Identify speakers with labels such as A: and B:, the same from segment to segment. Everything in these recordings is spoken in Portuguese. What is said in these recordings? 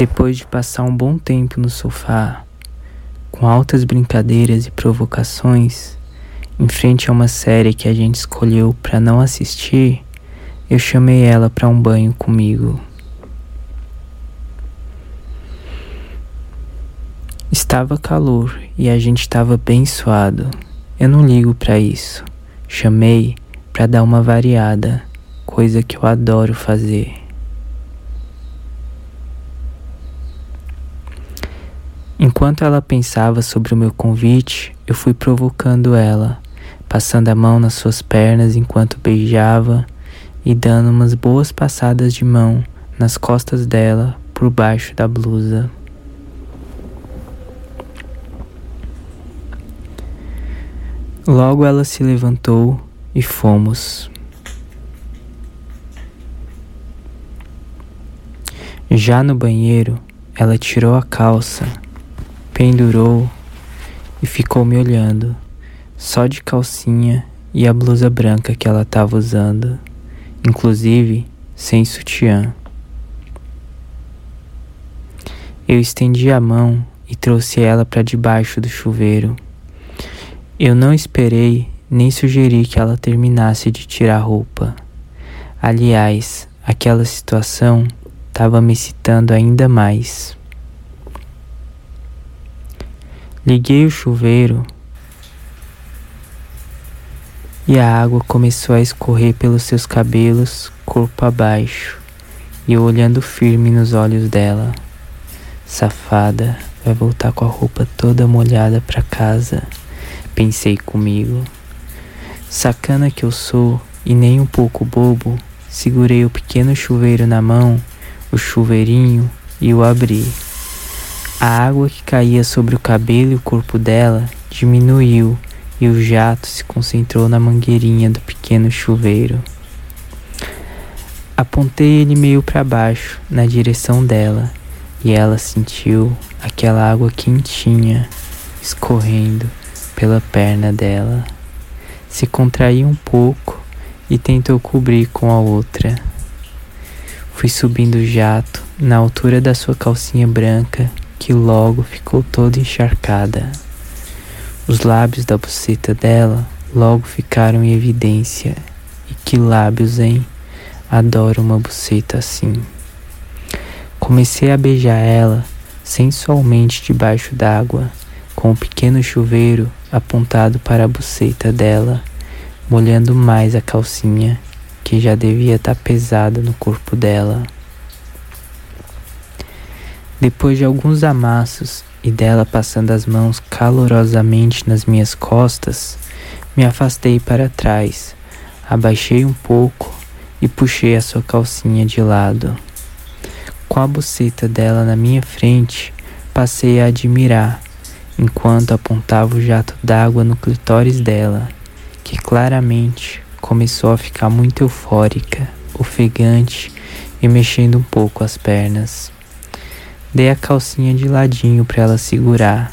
A: Depois de passar um bom tempo no sofá, com altas brincadeiras e provocações, em frente a uma série que a gente escolheu para não assistir, eu chamei ela para um banho comigo. Estava calor e a gente estava bem suado. Eu não ligo para isso. Chamei para dar uma variada, coisa que eu adoro fazer. Enquanto ela pensava sobre o meu convite, eu fui provocando ela, passando a mão nas suas pernas enquanto beijava e dando umas boas passadas de mão nas costas dela por baixo da blusa. Logo ela se levantou e fomos. Já no banheiro, ela tirou a calça pendurou e ficou me olhando, só de calcinha e a blusa branca que ela estava usando, inclusive sem sutiã. Eu estendi a mão e trouxe ela para debaixo do chuveiro. Eu não esperei nem sugeri que ela terminasse de tirar roupa. Aliás, aquela situação estava me excitando ainda mais. Liguei o chuveiro e a água começou a escorrer pelos seus cabelos, corpo abaixo, e eu olhando firme nos olhos dela. Safada, vai voltar com a roupa toda molhada para casa, pensei comigo. Sacana que eu sou e nem um pouco bobo, segurei o pequeno chuveiro na mão, o chuveirinho, e o abri. A água que caía sobre o cabelo e o corpo dela diminuiu e o jato se concentrou na mangueirinha do pequeno chuveiro. Apontei ele meio para baixo, na direção dela, e ela sentiu aquela água quentinha escorrendo pela perna dela. Se contraiu um pouco e tentou cobrir com a outra. Fui subindo o jato na altura da sua calcinha branca que logo ficou toda encharcada. Os lábios da buceta dela logo ficaram em evidência. E que lábios, hein? Adoro uma buceta assim. Comecei a beijar ela sensualmente debaixo d'água, com o pequeno chuveiro apontado para a buceta dela, molhando mais a calcinha, que já devia estar tá pesada no corpo dela. Depois de alguns amassos e dela passando as mãos calorosamente nas minhas costas, me afastei para trás, abaixei um pouco e puxei a sua calcinha de lado. Com a buceta dela na minha frente, passei a admirar, enquanto apontava o jato d'água no clitóris dela, que claramente começou a ficar muito eufórica, ofegante e mexendo um pouco as pernas. Dei a calcinha de ladinho para ela segurar,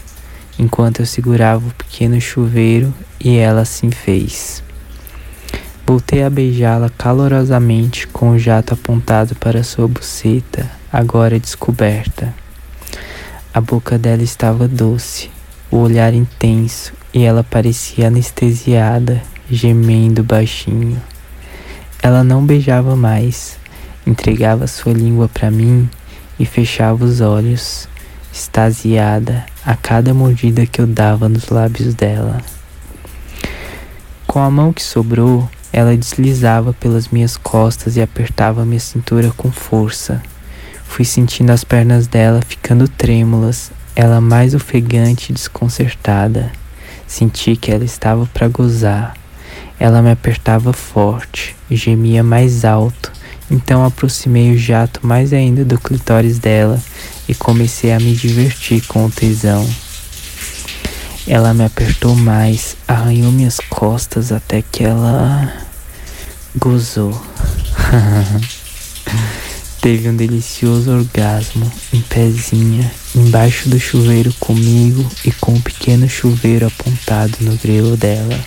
A: enquanto eu segurava o pequeno chuveiro e ela assim fez. Voltei a beijá-la calorosamente com o jato apontado para sua buceta, agora descoberta. A boca dela estava doce, o olhar intenso e ela parecia anestesiada, gemendo baixinho. Ela não beijava mais, entregava sua língua para mim e fechava os olhos, extasiada a cada mordida que eu dava nos lábios dela. Com a mão que sobrou, ela deslizava pelas minhas costas e apertava minha cintura com força. Fui sentindo as pernas dela ficando trêmulas, ela mais ofegante e desconcertada. Senti que ela estava para gozar. Ela me apertava forte, gemia mais alto então aproximei o jato mais ainda do clitóris dela e comecei a me divertir com o tesão. Ela me apertou mais, arranhou minhas costas até que ela gozou. Teve um delicioso orgasmo em pezinha, embaixo do chuveiro comigo e com um pequeno chuveiro apontado no grelo dela.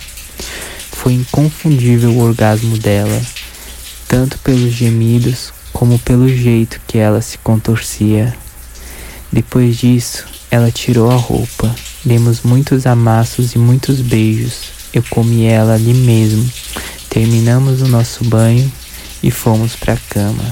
A: Foi inconfundível o orgasmo dela tanto pelos gemidos como pelo jeito que ela se contorcia. Depois disso, ela tirou a roupa. Demos muitos amassos e muitos beijos. Eu comi ela ali mesmo. Terminamos o nosso banho e fomos para a cama.